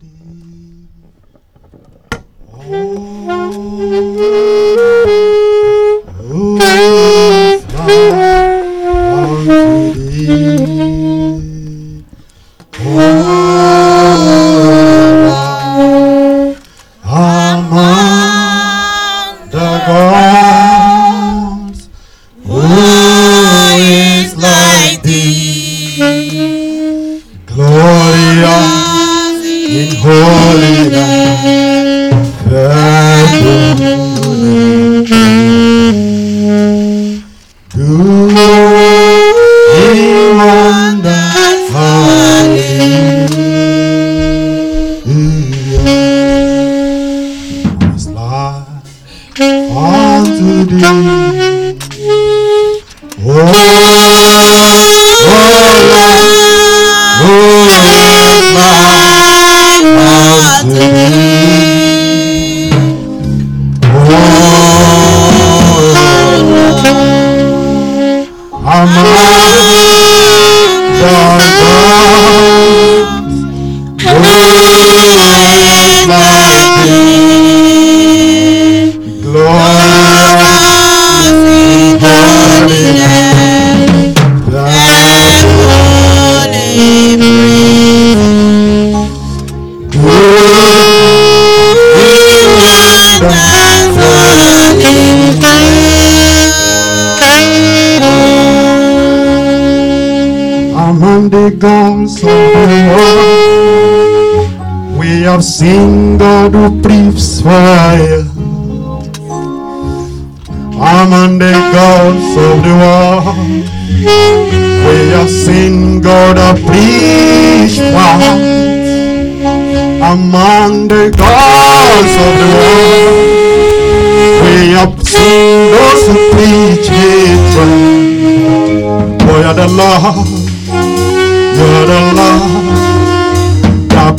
thee.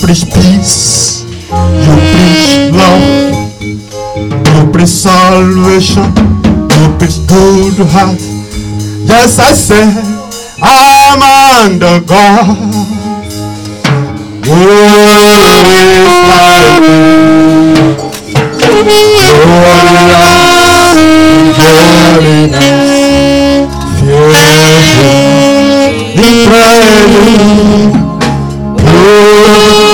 Preach peace, you preach love, you preach salvation, you preach good heart. Yes, I said, I'm under God. Who is like Glorious, holiness, fearful, incredible. Glorious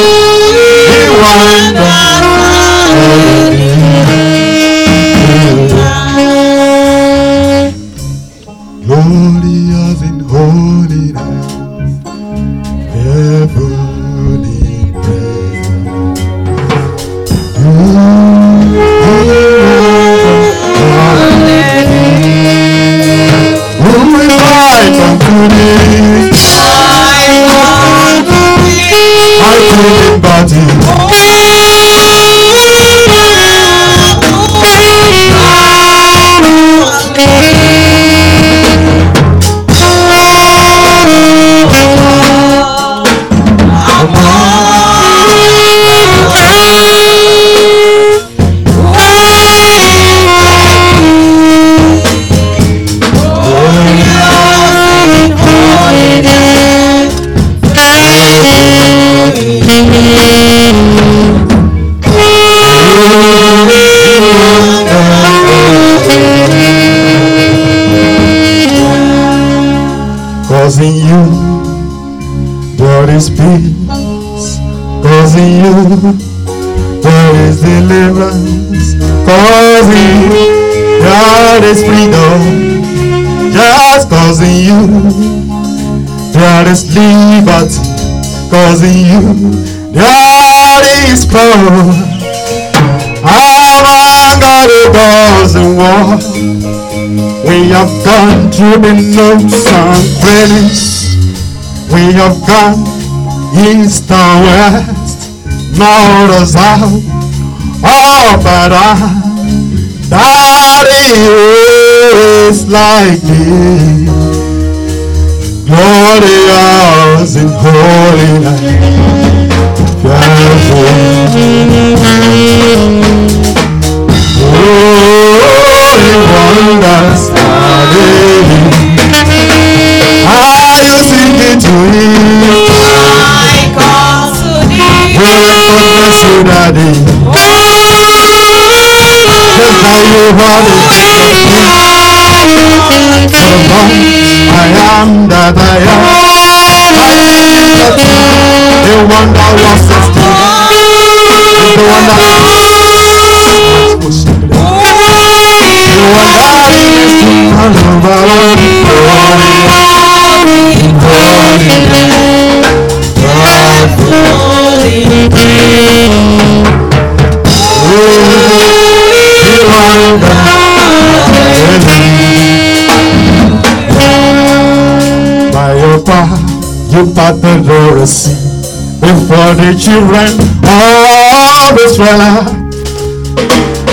There is power. Among all the gods and war. We have gone through the notes and credits. We have gone east and west, north and south, up and down. That is like me glorious in holiness. Holy wonders, hallelujah. Are you singing to him? I call to thee. Oh, bless you, Daddy. Just by your body. so long I am that I eu I am the Eu the eu that eu sustained, the one Eu was eu one eu is to stand Eu glory, eu glory. eu you are the part the Lord sea before the children of Israel.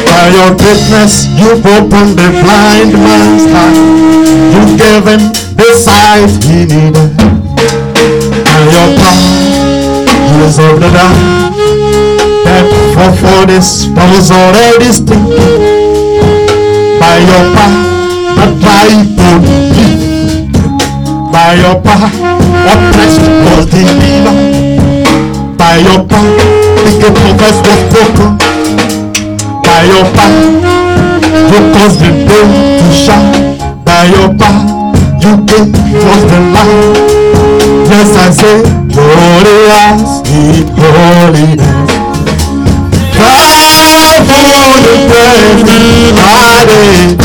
By your greatness, you opened the blind man's heart. You gave him the sight he needed. By your power, you resolved the down. That for for this was already stinking. By your power, the dry By your power, oppressed was delivered. By your power, the gate of us was broken. By your power, you caused the day to shine. By your power, you gave us the light. Yes, I say, glorious in holiness. Powerful in praise, mighty.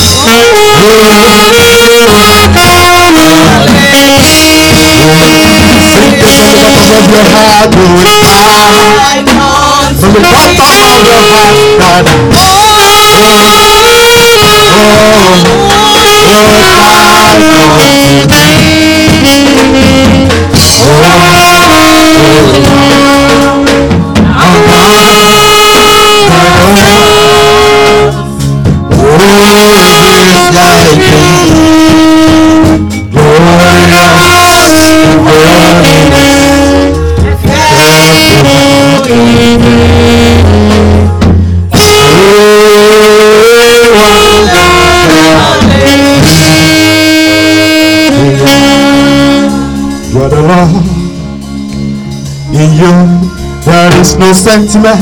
No sentiment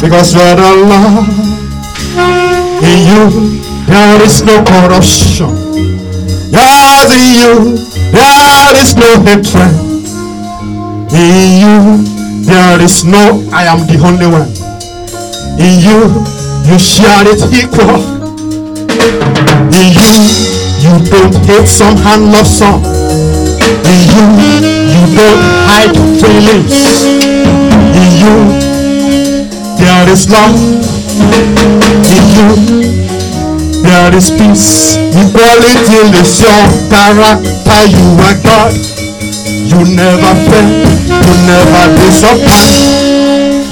because you're the Lord. In you there is no corruption. Yes, in you there is no hatred. In you there is no I am the only one. In you you share it equal. In you you don't hate some and love some. In you, you don't hide feelings. You, there is love. In you, there is peace. Equality is your character. You are God. You never fail. You never disappoint.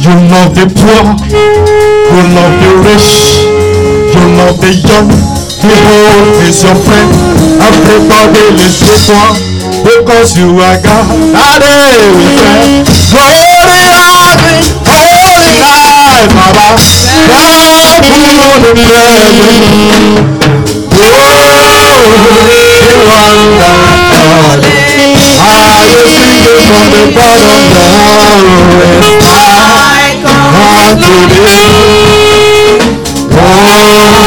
You love the poor. You love the rich. You love the young. The old is your friend. Everybody is your one because you are God. We say, glory, holy night, Baba. God, who the presence. You wonder, God. I will sing. I. Oh,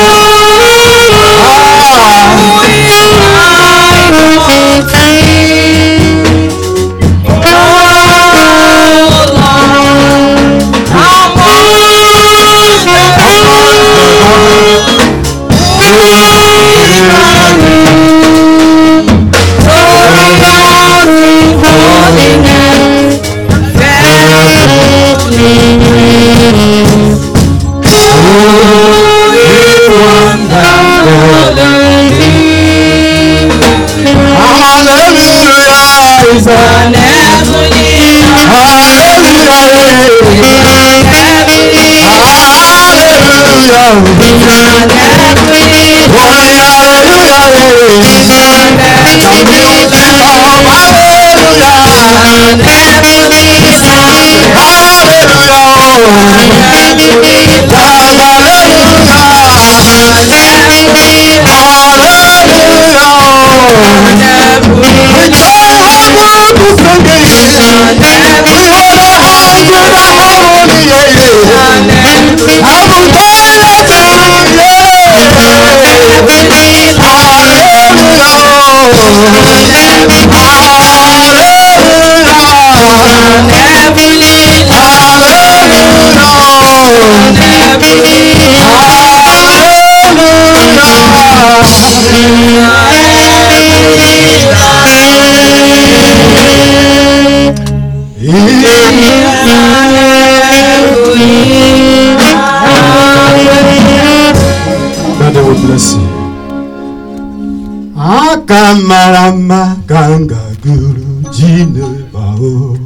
Rama Rama Ganga Guru Ji ne bao.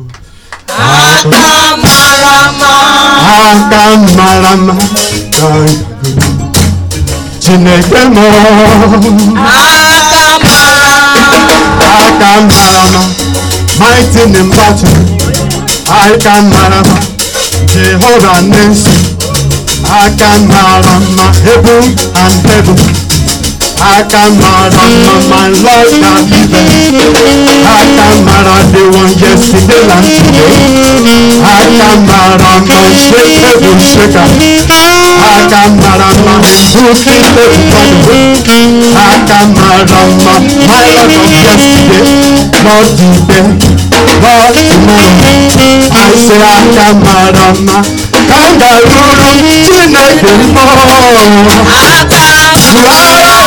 Atama Rama Atama Rama Ganga Guru Ji bao. Atama Rama Atama Rama Mighty in battle. Atama Rama Jehovah Nissi Atama Rama Heaven and Heaven. I cannot run my lord now even I cannot the one yesterday and today I cannot run my shaker shaker I cannot run my booty I cannot run my my Lord of yesterday not today not tomorrow I say I cannot run my kangaroo Chineke mmụọ Aka Lara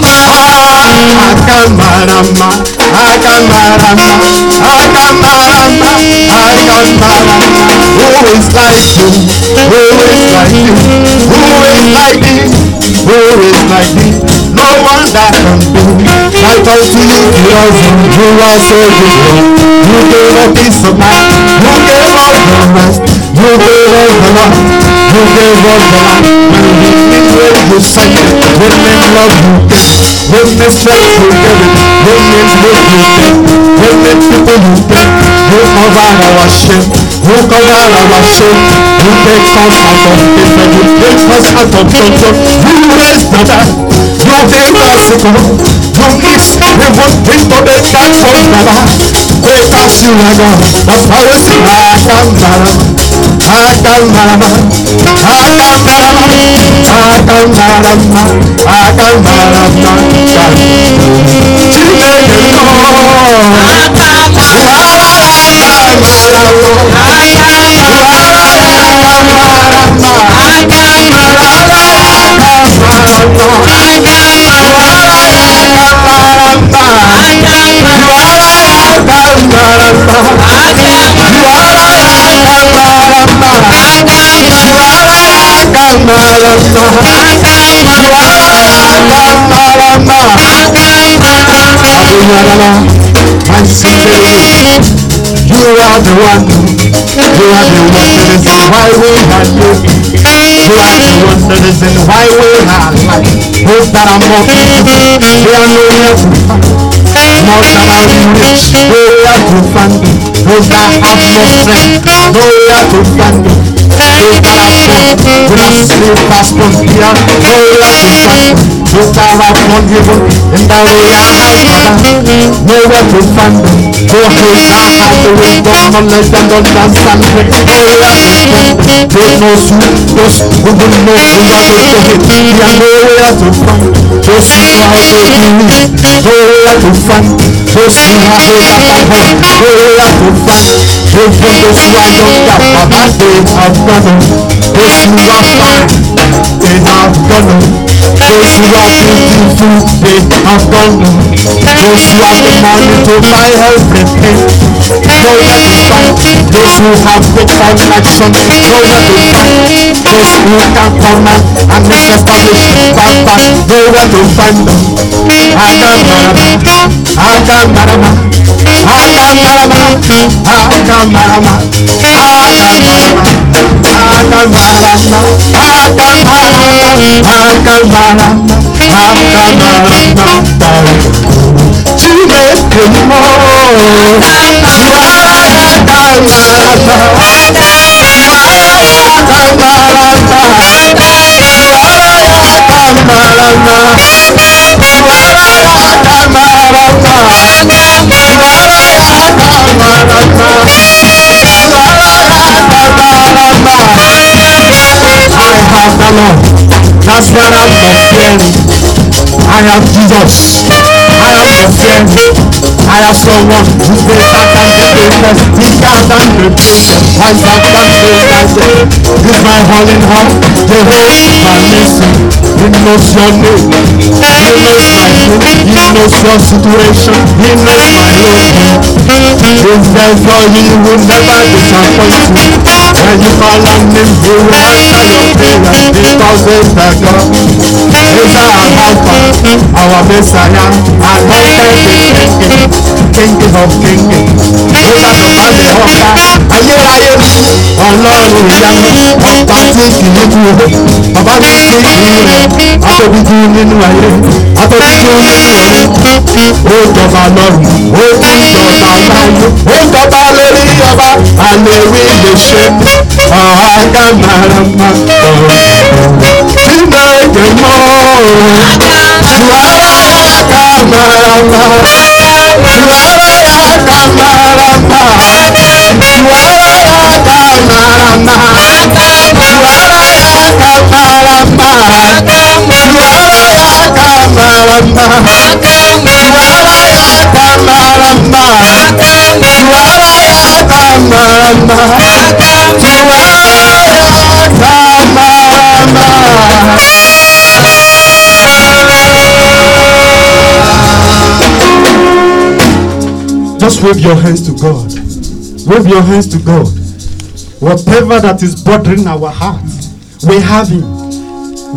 Mama. Akamarama, Akamarama, Akamarama, Akamarama. Who is like you? Who is like you? Who is like thee? Who is like thee? No one that can do like unto you, Jesus. You are so good. You gave us peace of mind. You gave us the rest. You gave us the love. You gave us the life. Women will you second. Women love you. Women self you get it. Women look you get. Women people you get. You cover our shame. You cover our shame. You take us out of paper. You take us out of control. You raise the bar. You gave us a goal. You mix the one thing to the dark from the bar. Take us you like a. The Paris like a. ஆட்டமாடம் ஆட்டமாடம் ஆட்டமாடம் ஆட்டமாடம் You are the one. You are the one that is in why we are living. You are the one that is in why we are alive. Those that are more beautiful, they are to find. More that are rich, nowhere to find. Those that have no strength, nowhere to find. Blessed passport here, no life to far out on heaven, and thou art nowhere to find them. For who thou hast the wisdom, knowledge, and understanding, no life they know who, those who do know who are to take it, they are nowhere to find. Those who are to believe, nowhere to find. Those who are to find, nowhere to find gbogbo mo ti wá lọ́jà bàbá ṣe àgbọ̀nà mo ti wá báyìí ṣe àgbọ̀nà mo ti wá tuntun fún ṣe àgbọ̀nà mo ti wá the money to buy everything no let me fight those who have no connection no let me fight those who can command and make establish back back no let me find them agambarama agambarama. Akamama, akamama, akamama, akamama, akamama, Chineke mọ, akamama, akamama, akamama, akamama. Have the Lord. That's what I'm not fearing. I have Jesus. I am not fearing. I have someone who's better than the greatest, bigger than the greatest, wiser than the wisest. He's my all in all, Jehovah Nissi. He knows your name, He knows my name, He knows your situation, He knows my name. He's there for you, He will never disappoint you. When you call on Him, He will answer your prayer because He's the God. He's our Alpha, our Messiah, anointed King, King of Kings. Ó yàtọ̀ bá mi ọba ayérayé ọlọ́run ìyanu ọba tí kì í kú. Bàbá mi kí ìlú rẹ̀ atóbijì nínú ayé atóbijì nínú ọ̀run ó jọba lọ́run ó tún jọba láyé. Ó jọba lórí ọba àlèwé lè ṣe. Ọ̀hádà màràmà nínú èdè mọ́ ṣùwárà yàtà màràmà ṣùwárà yàtà màràmà Just wave your hands to God. Wave your hands to God. Whatever that is bothering our hearts, we have Him.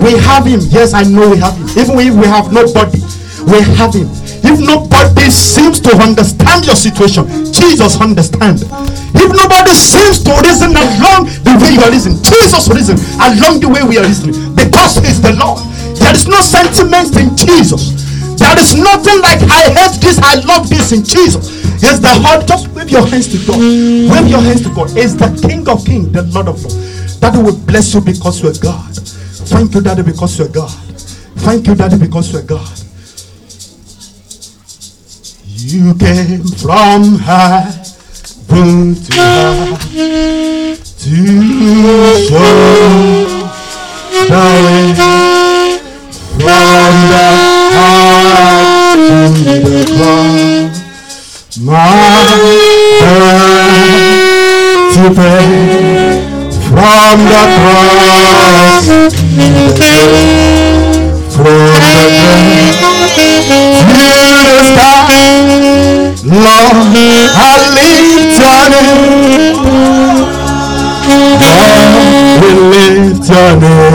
We have Him. Yes, I know we have Him. Even if we have nobody, we have Him. If nobody seems to understand your situation, Jesus understands. If nobody seems to reason along the way you are listening, Jesus reason along the way we are listening because He's the Lord. There is no sentiment in Jesus. There is nothing like I hate this, I love this in Jesus. It's the heart. Just wave your hands to God. Wave your hands to God. It's the King of Kings, the Lord of Lords. Daddy will bless you because you're God. Thank you, Daddy, because you're God. Thank you, Daddy, because you're God. You came from heaven to earth to show the way from the heart to the cross. My from the cross from the grave to the sky. Lord, I lift your name. Lord, we lift your name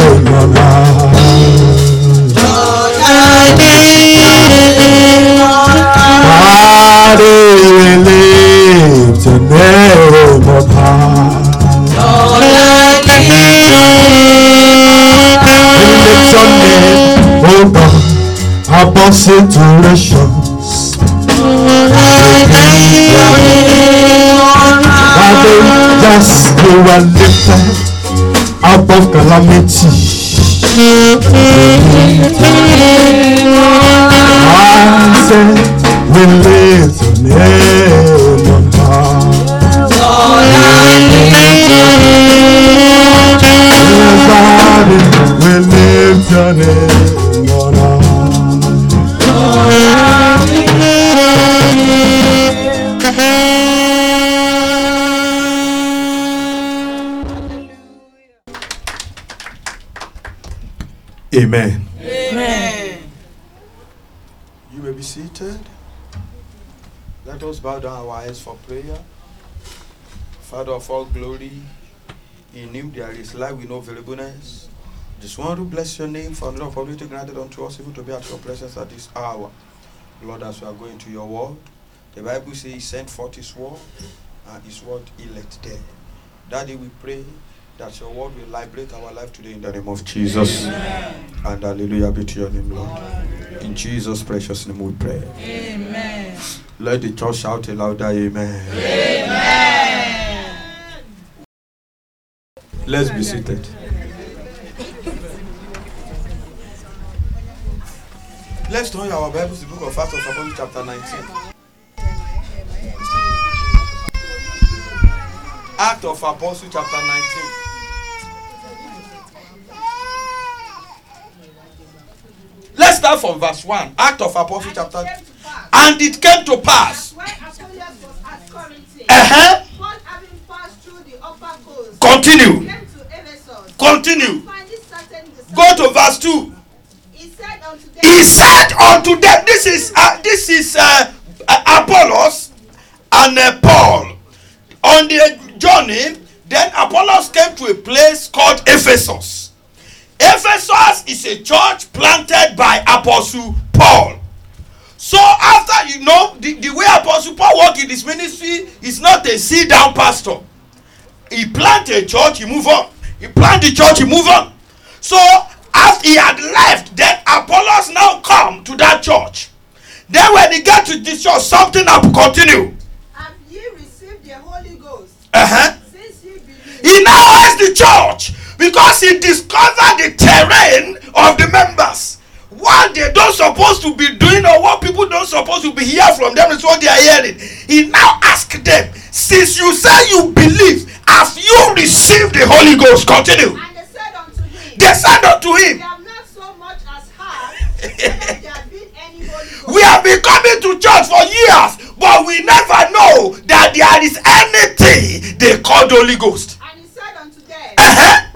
there is life with no variableness. Just want to bless your name for another opportunity granted unto us, even to be at your presence at this hour. Lord, as we are going to your word, the Bible says he sent forth his word, and his word he let there. Daddy, we pray that your word will liberate our life today in the name of Jesus. And hallelujah be to your name, Lord. In Jesus' precious name we pray. Amen. Let the church shout a louder amen. Let's be seated. Let's turn our Bibles to the book of Acts of Apostles, chapter 19. Act of Apostles, chapter 19. Let's start from verse 1. Act of Apostles, chapter. And it came to pass. Uh-huh. Paul having passed through the upper coast, Continue. Came to Ephesus. Continue. Finding certain disciples, Go to verse 2. he said unto them, He said unto them, This is uh, this is uh, uh, Apollos and uh, Paul. On the journey, then Apollos came to a place called Ephesus. Ephesus is a church planted by Apostle Paul. So after you know the, the way Apostle Paul worked in his ministry is not a sit down pastor. He plant a church, he move on. He plant the church, he move on. So as he had left, then Apollos now come to that church. Then when he get to this church, something up continue. Have ye received the Holy Ghost, Uh-huh. since ye believe? He now has the church because he discovered the terrain of the members. What they don't supposed to be doing or what people don't supposed to be hear from them is what they are hearing. He now asked them, since you say you believe, have you received the Holy Ghost? Continue. And they said unto him, They said unto We him, have not so much as heard whether there have been any We have been coming to church for years, but we never know that there is anything they call the Holy Ghost. And he said unto them, Uh-huh.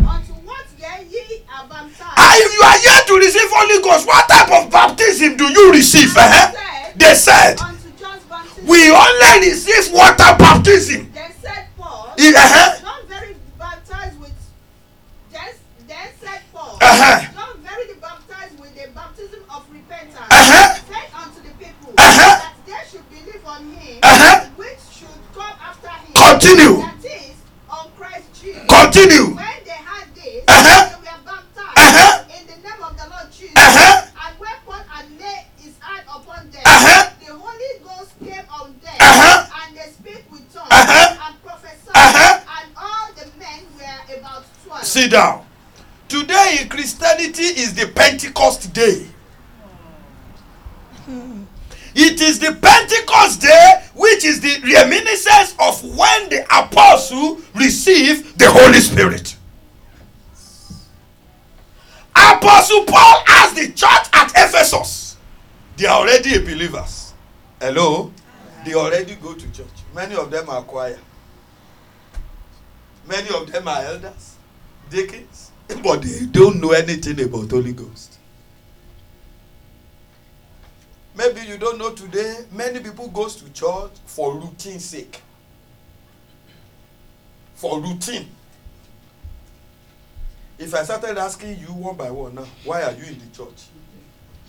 If you are here to receive Holy Ghost, what type of baptism do you receive? eh? They said, Unto John's baptism. We only receive water baptism. Then eh, eh? said Paul, Eh. eh? John very baptized with. Then, then said Paul. John very baptized with the baptism of repentance. Uh-huh. Said unto the people that they should believe on him, which should come after him. Continue. That is, on Christ Jesus. Continue. When they had this, Uh-huh. they were baptized Uh-huh. in the name of the Lord Jesus. Uh-huh. And when Paul had laid his hand upon them, Uh-huh. the Holy Ghost came on them, Uh-huh. and they speak with tongues Uh-huh. and prophesied, Uh-huh. and all the men were about twelve. Sit down. Today in Christianity is the Pentecost day. It is the Pentecost day, which is the reminiscence of when the apostle received the Holy Spirit. Apostle Paul asked the church at Ephesus. They are already believers. Hello? They already go to church. Many of them are choir. Many of them are elders, deacons, but they don't know anything about Holy Ghost. Maybe you don't know today, many people goes to church for routine sake. For routine. If I started asking you one by one now, why are you in the church?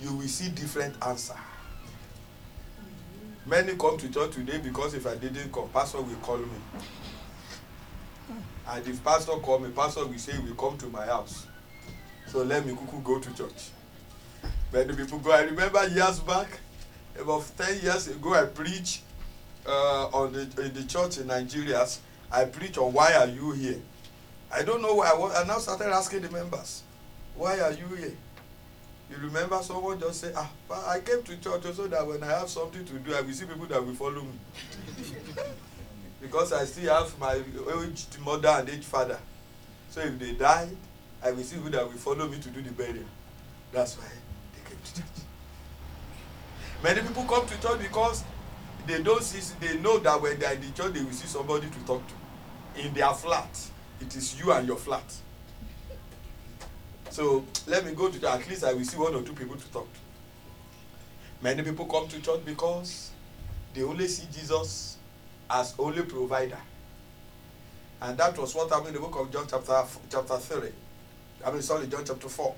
You will see different answer. Many come to church today because if I didn't come, pastor will call me. And if pastor call me, pastor will say, will come to my house. So let me go to church. Many people go. I remember years back, about 10 years ago, I preached uh, on the, in the church in Nigeria. I preached on why are you here? I don't know why. I, was, I now started asking the members, why are you here? You remember someone just say, ah, I came to church so that when I have something to do, I will see people that will follow me. because I still have my aged mother and aged father. So if they die, I will see who that will follow me to do the burial. That's why they came to church. Many people come to church because they don't see, they know that when they are in the church, they will see somebody to talk to. In their flat, it is you and your flat. So let me go to church. At least I will see one or two people to talk to. Many people come to church because they only see Jesus as only provider. And that was what happened in the book of John chapter chapter 3. I mean sorry, John chapter 4.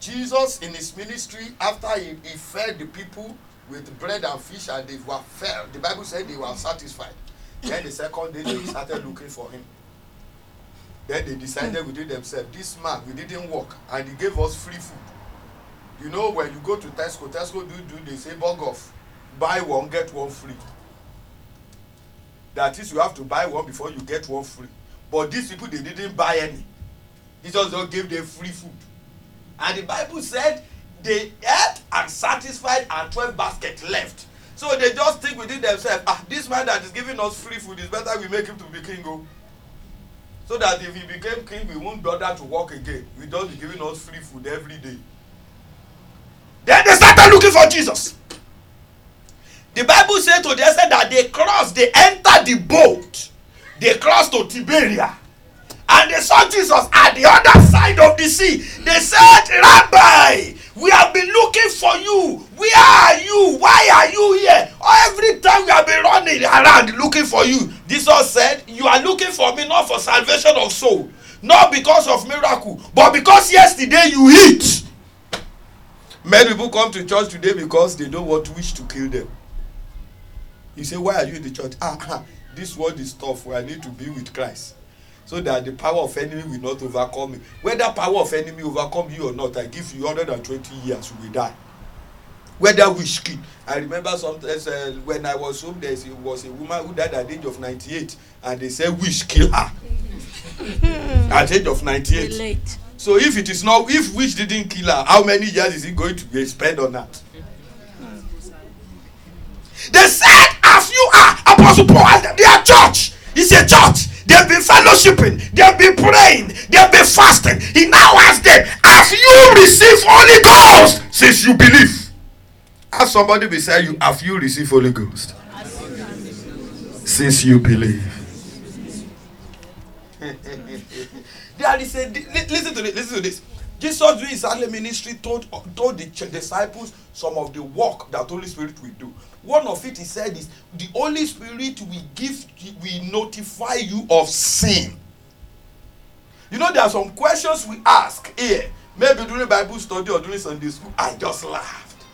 Jesus in his ministry, after he, he fed the people with bread and fish and they were fed, the Bible said they were satisfied. Then the second day they started looking for him. Then they decided within themselves, this man, we didn't work and he gave us free food. You know, when you go to Tesco, Tesco do do they say bug off, buy one get one free. That is, you have to buy one before you get one free. But these people they didn't buy any. Jesus just gave them free food. And the Bible said they ate and satisfied and twelve baskets left. So they just think within themselves, ah, this man that is giving us free food is better we make him to be king. Oh. So that if he became king, we won't bother to work again. We just be giving us free food every day. Then they started looking for Jesus. The Bible said to them that they crossed, they entered the boat, they crossed to Tiberia, and they saw Jesus at the other side of the sea. They said, Rabbi, we have been looking for you. Where are you? Why are you here? Every time we have been running around looking for you. Jesus said, You are looking for me not for salvation of soul, not because of miracle, but because yesterday you eat. Many people come to church today because they don't want wish to kill them. You say, Why are you in the church? Ah this world is tough. I need to be with Christ. So that the power of enemy will not overcome me. Whether power of enemy overcome you or not, I give you 120 years, you will die. Whether wish kill. I remember sometimes uh, when I was home, there was a woman who died at the age of 98, and they said wish kill her. at the age of 98. Late. So if it is not, if wish didn't kill her, how many years is he going to be spent on that? They said, as you are, Apostle Paul, their church is a church. They've been fellowshipping, they've been praying, they've been fasting. He now asks them, as you receive Holy Ghost, since you believe. As somebody beside you, have you received Holy Ghost? Since you believe. there is a listen to this, listen to this. Jesus during his early ministry told, told the disciples some of the work that Holy Spirit will do. One of it he said is the Holy Spirit will give will notify you of sin. You know there are some questions we ask here. Maybe during Bible study or during Sunday school, I just laughed.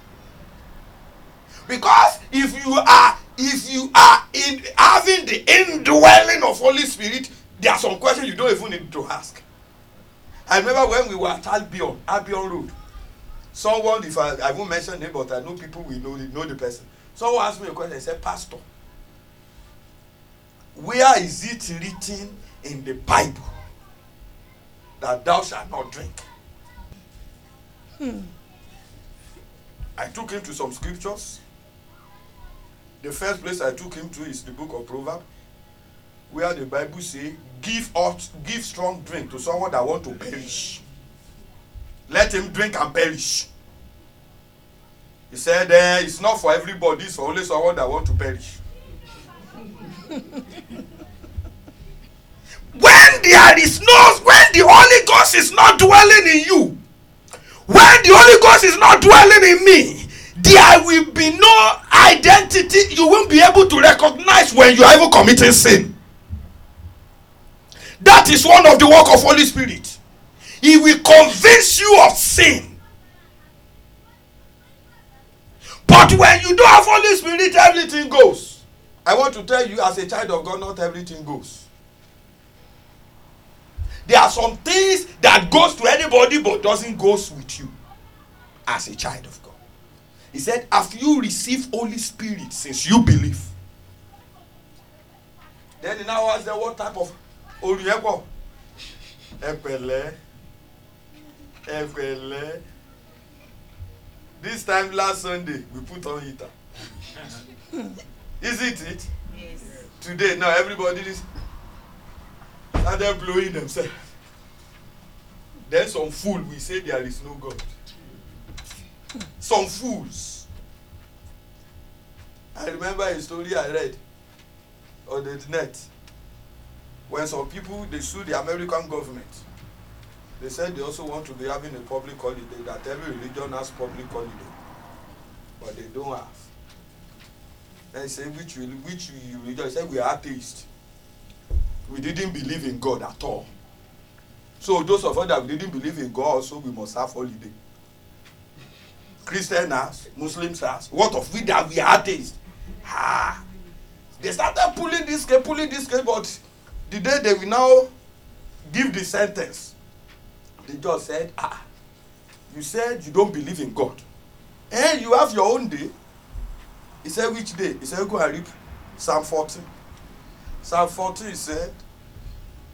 Because if you are if you are in having the indwelling of Holy Spirit, there are some questions you don't even need to ask. I remember when we were at Albion, Albion Road. Someone, if I, I won't mention name, but I know people will know know the person. Someone asked me a question. They said, Pastor, where is it written in the Bible that thou shalt not drink? Hmm. I took him to some scriptures. The first place I took him to is the book of Proverbs, where the Bible say, "Give hot, give strong drink to someone that want to perish. Let him drink and perish." He said, eh, "It's not for everybody; it's for only someone that want to perish." when there is no, when the Holy Ghost is not dwelling in you, when the Holy Ghost is not dwelling in me, there will be no identity. You won't be able to recognize when you are even committing sin. That is one of the work of Holy Spirit. He will convince you of sin. But when you don't have Holy Spirit, everything goes. I want to tell you, as a child of God, not everything goes. There are some things that goes to anybody but doesn't goes with you as a child of God. He said, Have you received Holy Spirit since you believe? Then he now asks them what type of Olùyẹ́pọ̀ Ẹ̀pẹ̀lẹ́ Ẹ̀pẹ̀lẹ́ This time last Sunday we put on heater. Is it it? Yes. Today now everybody is started blowing themselves. Then some fool will say there is no God. Some fools. I remember a story I read on the net when some people they sued the American government. They said they also want to be having a public holiday that every religion has public holiday, but they don't have. Then say which which religion? They said we are atheists. We didn't believe in God at all. So those of us that didn't believe in God also we must have holiday. Christian has, Muslims has. What of we that we are atheists? Ah, they started pulling this case, pulling this case, but the day they will now give the sentence, the judge said, Ah, you said you don't believe in God. And you have your own day. He said, Which day? He said, Go and read Psalm 14. Psalm 14 said,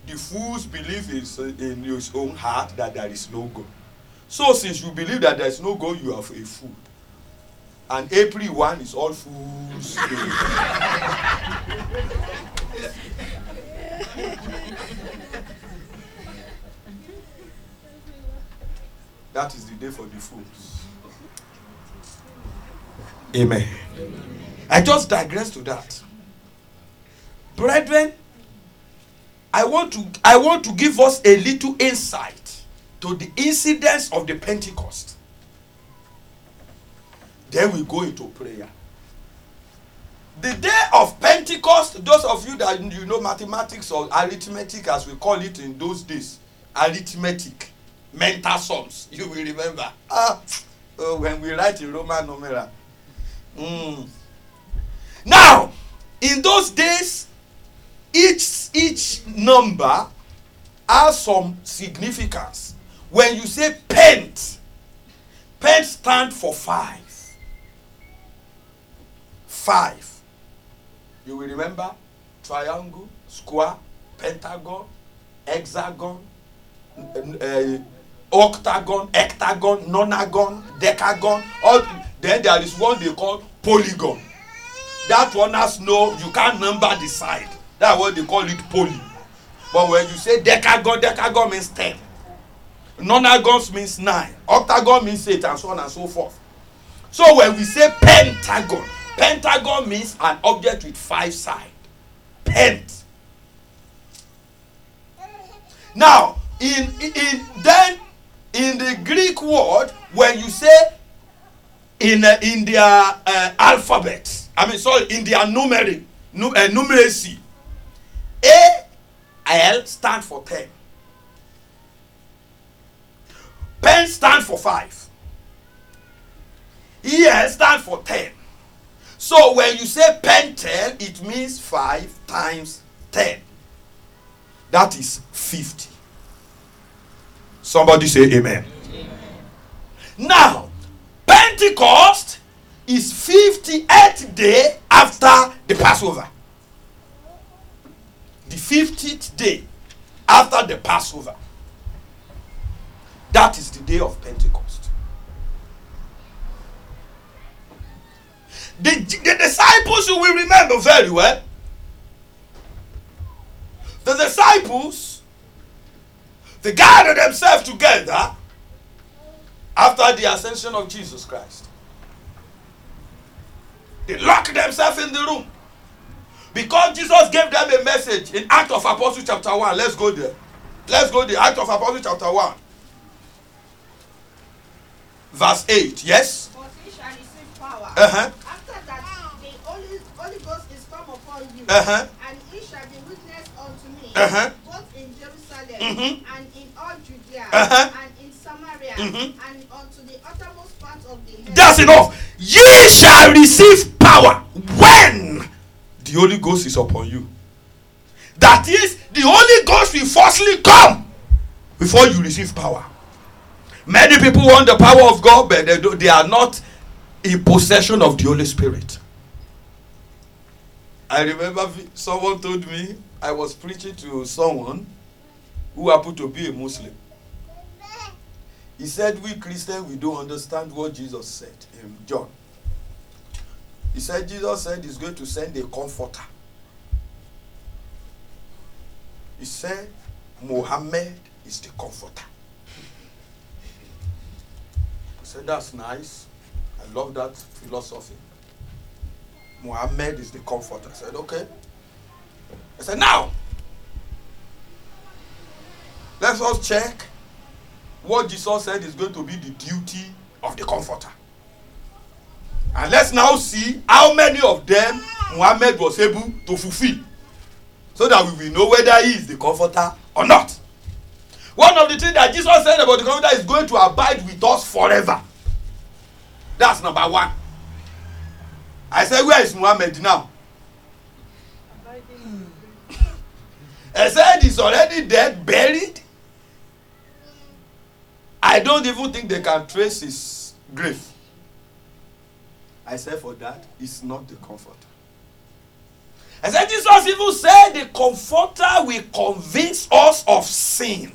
The fools believe in, in his own heart that there is no God. So, since you believe that there is no God, you are a fool. And April 1 is all fools. that is the day for the fools. Amen. I just digress to that. Brethren, I want to I want to give us a little insight to the incidents of the Pentecost. Then we go into prayer. The day of Pentecost, those of you that you know mathematics or arithmetic as we call it in those days, arithmetic, mental sums, you will remember. Ah, oh, when we write in Roman numeral. Mm. Now, in those days, each each number has some significance. When you say pent, pent stand for five. Five. You will remember triangle, square, pentagon, hexagon, uh, octagon, hectagon, nonagon, decagon. All then there is one they call polygon. That one has no, you can't number the side. That's what they call it poly. But when you say decagon, decagon means ten. Nonagons means nine. Octagon means eight, and so on and so forth. So when we say pentagon, pentagon means an object with five sides. Pent. Now, in, in then in the Greek word, when you say in uh, in their uh, alphabet, I mean sorry, in their numeric nu, uh, numeracy, A L stand for ten. Pen stand for five. EL stand for ten. So when you say pentel, it means five times ten. That is fifty. Somebody say amen. Now, Pentecost is 58th day after the Passover. The 50th day after the Passover. That is the day of Pentecost. The, the disciples you will remember very well. The disciples, they gathered themselves together after the ascension of Jesus Christ. They locked themselves in the room because Jesus gave them a message in Act of Apostles chapter 1. Let's go there. Let's go there. Act of Apostles chapter 1. Verse 8. Yes? But ye shall receive power. Uh-huh. After that, the Holy, Holy Ghost is come upon you. Uh-huh. And ye shall be witness unto me, Uh-huh. Jerusalem Mhm. and in all Judea Uh-huh. and in Samaria Mhm. and unto the uttermost part of the earth. That's enough. Ye shall receive power when the Holy Ghost is upon you. That is, the Holy Ghost will firstly come before you receive power. Many people want the power of God, but they, do, they are not in possession of the Holy Spirit. I remember someone told me I was preaching to someone who happened to be a Muslim. He said, We Christians, we don't understand what Jesus said in John. He said, Jesus said he's going to send a comforter. He said, Muhammad is the comforter. I said, That's nice. I love that philosophy. Muhammad is the comforter. I said, Okay. I said, Now, let's us check what Jesus said is going to be the duty of the comforter. And let's now see how many of them Muhammad was able to fulfill so that we will know whether he is the comforter or not. One of the things that Jesus said about the comforter is going to abide with us forever. That's number one. I said, Where is Muhammad now? I said he's already dead, buried. I don't even think they can trace his grave. I said, for that, it's not the comforter. I said, Jesus even said the comforter will convince us of sin.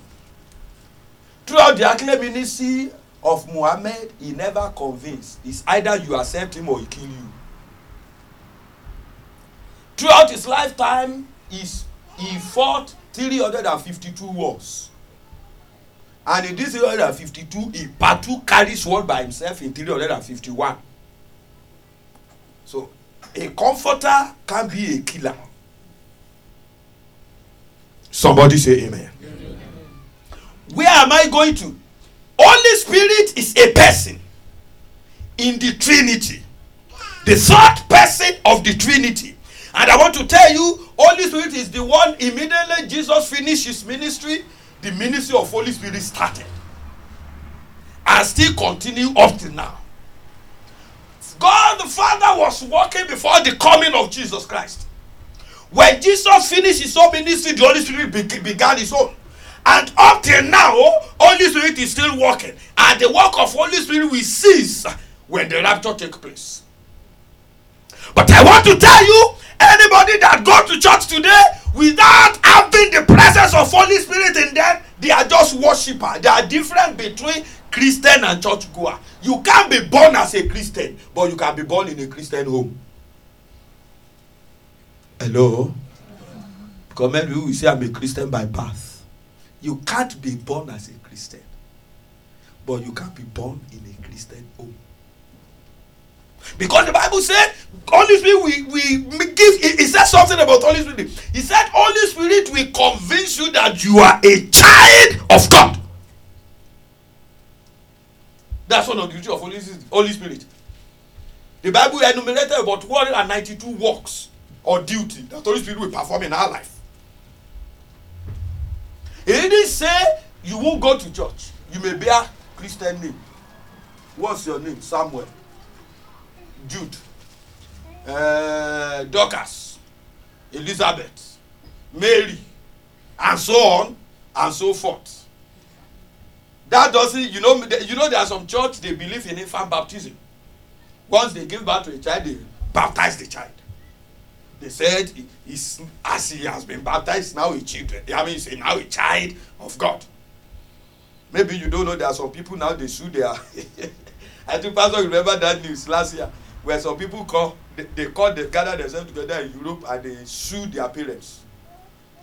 Throughout the acclaimed ministry of Muhammad, he never convinced. It's either you accept him or he kill you. Throughout his lifetime, he fought 352 wars. And in this 352, he partook carries one by himself in 351. So A comforter can be a killer. Somebody say amen. Where am I going to? Holy Spirit is a person in the Trinity, the third person of the Trinity. And I want to tell you, Holy Spirit is the one immediately Jesus finished his ministry, the ministry of Holy Spirit started and still continue up to now. God the Father was working before the coming of Jesus Christ. When Jesus finished his own ministry, the Holy Spirit began his own. And up till now, Holy Spirit is still working. And the work of Holy Spirit will cease when the rapture takes place. But I want to tell you, anybody that go to church today without having the presence of Holy Spirit in them, they are just worshiper. There are difference between Christian and church goer. You can't be born as a Christian, but you can be born in a Christian home. Hello? Many people will say I'm a Christian by birth. You can't be born as a Christian, but you can be born in a Christian home. Because the Bible said, Holy Spirit, we, we give, it, it says something about Holy Spirit. He said, Holy Spirit will convince you that you are a child of God. That's one of the duty of Holy, Holy Spirit. The Bible enumerated about 192 works or duty that Holy Spirit will perform in our life. He didn't say you won't go to church. You may bear Christian name. What's your name? Samuel. Jude. Uh, Dorcas. Elizabeth. Mary. And so on and so forth. That doesn't, you know, you know, there are some church they believe in infant baptism. Once they give birth to a child, they baptize the child. They said he's, as he has been baptized, now a children. I mean, he's now a child of God. Maybe you don't know there are some people now they sue their. I think Pastor, remember that news last year where some people call they, they call they gather themselves together in Europe and they sue their parents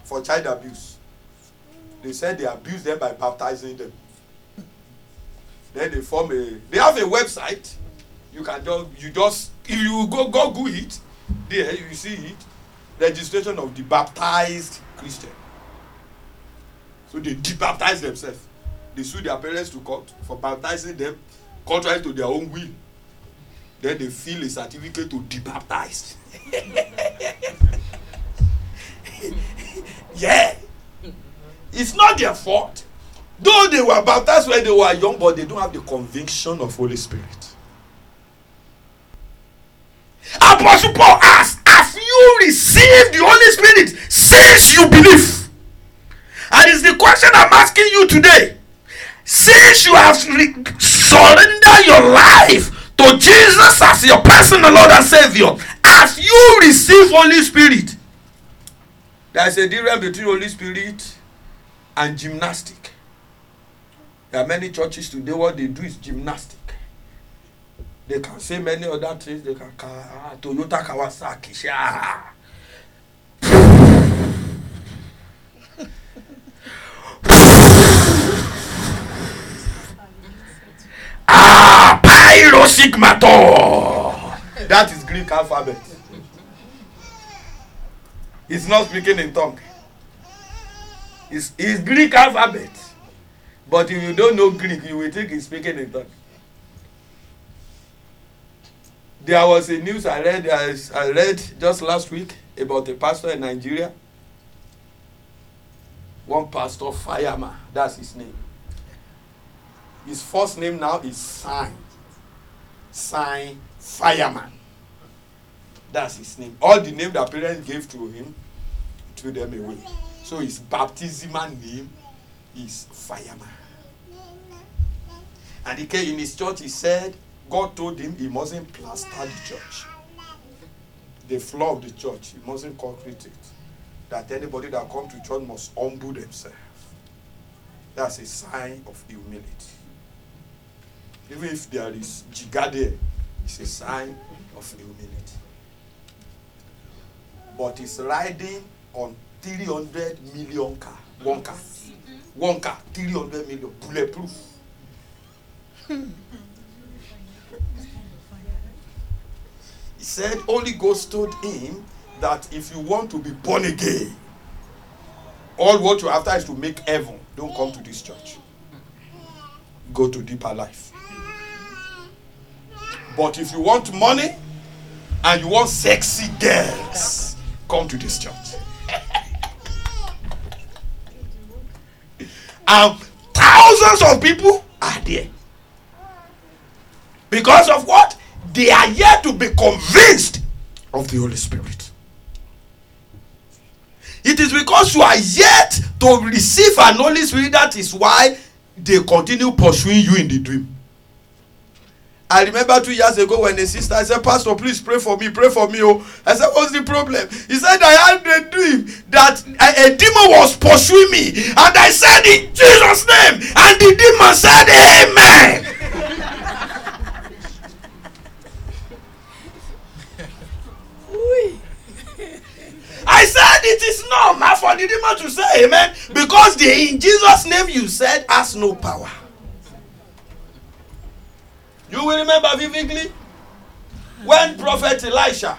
for child abuse. They said they abuse them by baptizing them. Then they form a they have a website. You can just you just if you go go go it, there you see it. Registration of the baptized Christian. So they debaptize themselves. They sue their parents to court for baptizing them contrary to their own will. Then they fill a certificate to debaptized. yeah. It's not their fault. Though they were baptized when they were young, but they don't have the conviction of Holy Spirit. Apostle Paul asked, Have you received the Holy Spirit since you believe? And it's the question I'm asking you today. Since you have re- surrendered your life to Jesus as your personal Lord and Savior, have you received Holy Spirit? There's a difference between Holy Spirit and gymnastic. There are many churches today, what they do is gymnastic. They can say many other things. They can ah, Toyota Kawasaki. Ah. Ah, Pyro Sigmator. That is Greek alphabet. He's not speaking in tongue. It's, it's Greek alphabet. But if you don't know Greek, you will think he's speaking in tongue. There was a news I read I, I read just last week about a pastor in Nigeria. One pastor fireman, that's his name. His first name now is Sign. Sign Fireman. That's his name. All the name that parents gave to him threw them away. So his baptismal name is Fireman. And he came in his church, he said, God told him he mustn't plaster the church. The floor of the church, he mustn't concrete it. That anybody that come to church must humble themselves. That's a sign of humility. Even if there is jiga there, it's a sign of humility. But he's riding on 300 million car. One car. One car, 300 million. Bulletproof. He said, Holy Ghost told him that if you want to be born again, all what you after is to make heaven. Don't come to this church. Go to deeper life. But if you want money and you want sexy girls, come to this church. and thousands of people are there. Because of what? They are yet to be convinced of the Holy Spirit. It is because you are yet to receive an Holy Spirit that is why they continue pursuing you in the dream. I remember two years ago when a sister I said, Pastor, please pray for me, pray for me. Oh, I said, What's the problem? He said, I had a dream that a, a demon was pursuing me, and I said, In Jesus' name, and the demon said, Amen. I said it is normal for the demon to say amen because the in Jesus' name you said has no power. You will remember vividly when Prophet Elisha,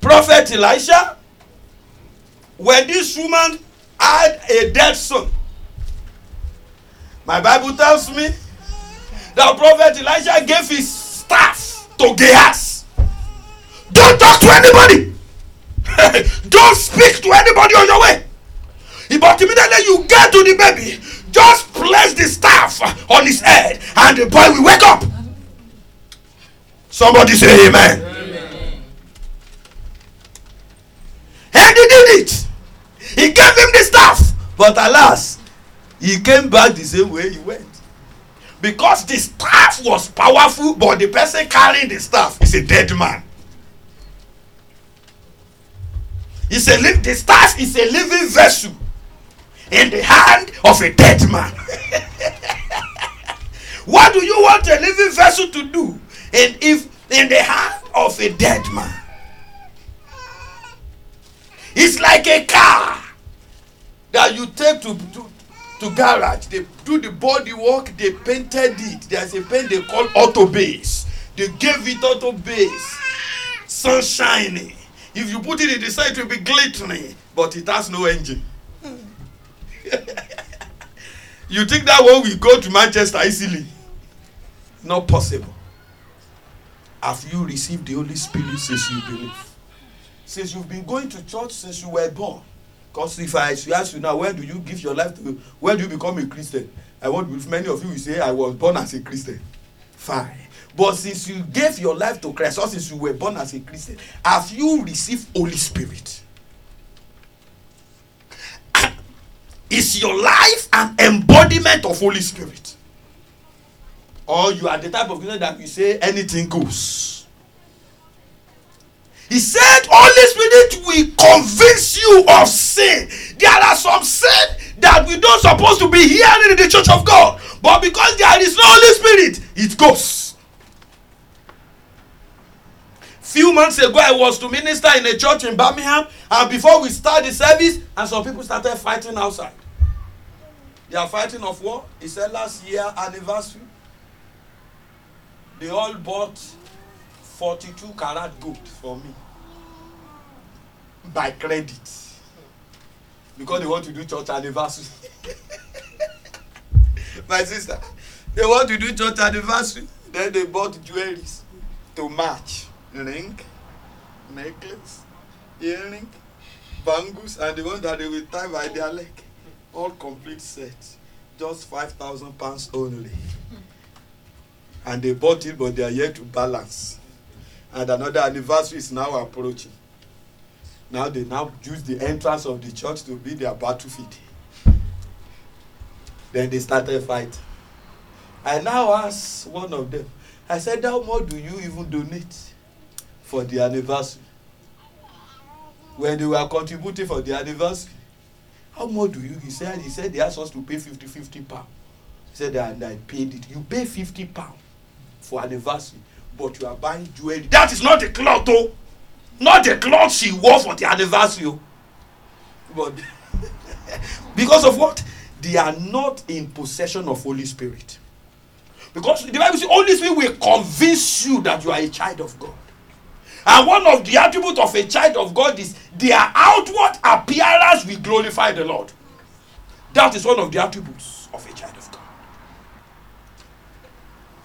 Prophet Elisha, when this woman had a dead son, my Bible tells me that Prophet Elisha gave his staff to Gehazi. Don't talk to anybody. Don't speak to anybody on your way. But immediately you get to the baby, just place the staff on his head, and the boy will wake up. Somebody say amen. amen. And he did it. He gave him the staff. But alas, he came back the same way he went. Because the staff was powerful, but the person carrying the staff is a dead man. It's a the staff is a living vessel in the hand of a dead man. what do you want a living vessel to do in if in the hand of a dead man? It's like a car that you take to, to, to garage. They do the body work, they painted it. There's a paint they call auto base. They gave it auto base. Sunshiny if you put it in the sun, it will be glittering, but it has no engine. you think that one will go to Manchester easily? Not possible. Have you received the Holy Spirit since you believe? Since you've been going to church since you were born. Because if I ask you now, when do you give your life to, when do you become a Christian? I want many of you will say, I was born as a Christian. Fine. But since you gave your life to Christ, or since you were born as a Christian, have you received Holy Spirit? Is your life an embodiment of Holy Spirit? Or you are the type of Christian that you say anything goes? He said, Holy Spirit will convince you of sin. There are some sin that we don't supposed to be hearing in the church of God. But because there is no Holy Spirit, it goes. Few months ago i was to minister in a church in birmingham and before we start the service and some people started fighting outside. They are fighting of war. He said last year anniversary they all bought forty-two carat gold for me by credit because they want to do church anniversary. My sister they want to do church anniversary then they bought jewelries to match ring, necklace, earring, bangles, and the one that they will tie by their leg. All complete set. Just five thousand pounds only. And they bought it, but they are yet to balance. And another anniversary is now approaching. Now they now use the entrance of the church to be their battlefield. Then they started fight. I now ask one of them, I said, How much do you even donate? For the anniversary. When they were contributing for the anniversary how much do you he said he said they asked us to pay fifty fifty pound he said and i paid it. You pay fifty pound for anniversary but you are buying jewelry. That is not the cloth though. not the cloth she wore for the anniversary oh. but because of what? They are not in possession of holy spirit. Because the Bible says Holy Spirit will convince you that you are a child of God. And one of the attributes of a child of God is their outward appearance will glorify the Lord. That is one of the attributes of a child of God.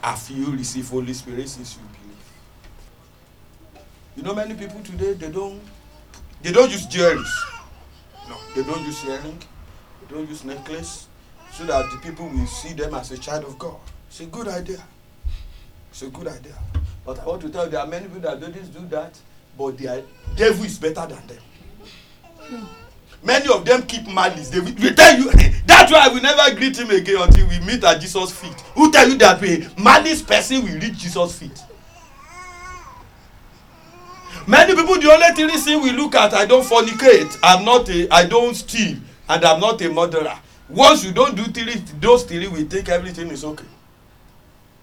Have you received Holy Spirit since you believe? You know, many people today they don't they don't use jewelries. No, they don't use earring. They don't use necklace, so that the people will see them as a child of God. It's a good idea. It's a good idea. But I want to tell you, there are many people that don't do that, but their devil is better than them. Many of them keep malice. They will, will tell you that's why I will never greet him again until we meet at Jesus' feet. Who tell you that way? Malice person will reach Jesus' feet. Many people the only thing reason we look at I don't fornicate, I'm not a I don't steal, and I'm not a murderer. Once you don't do three those three we think everything is okay.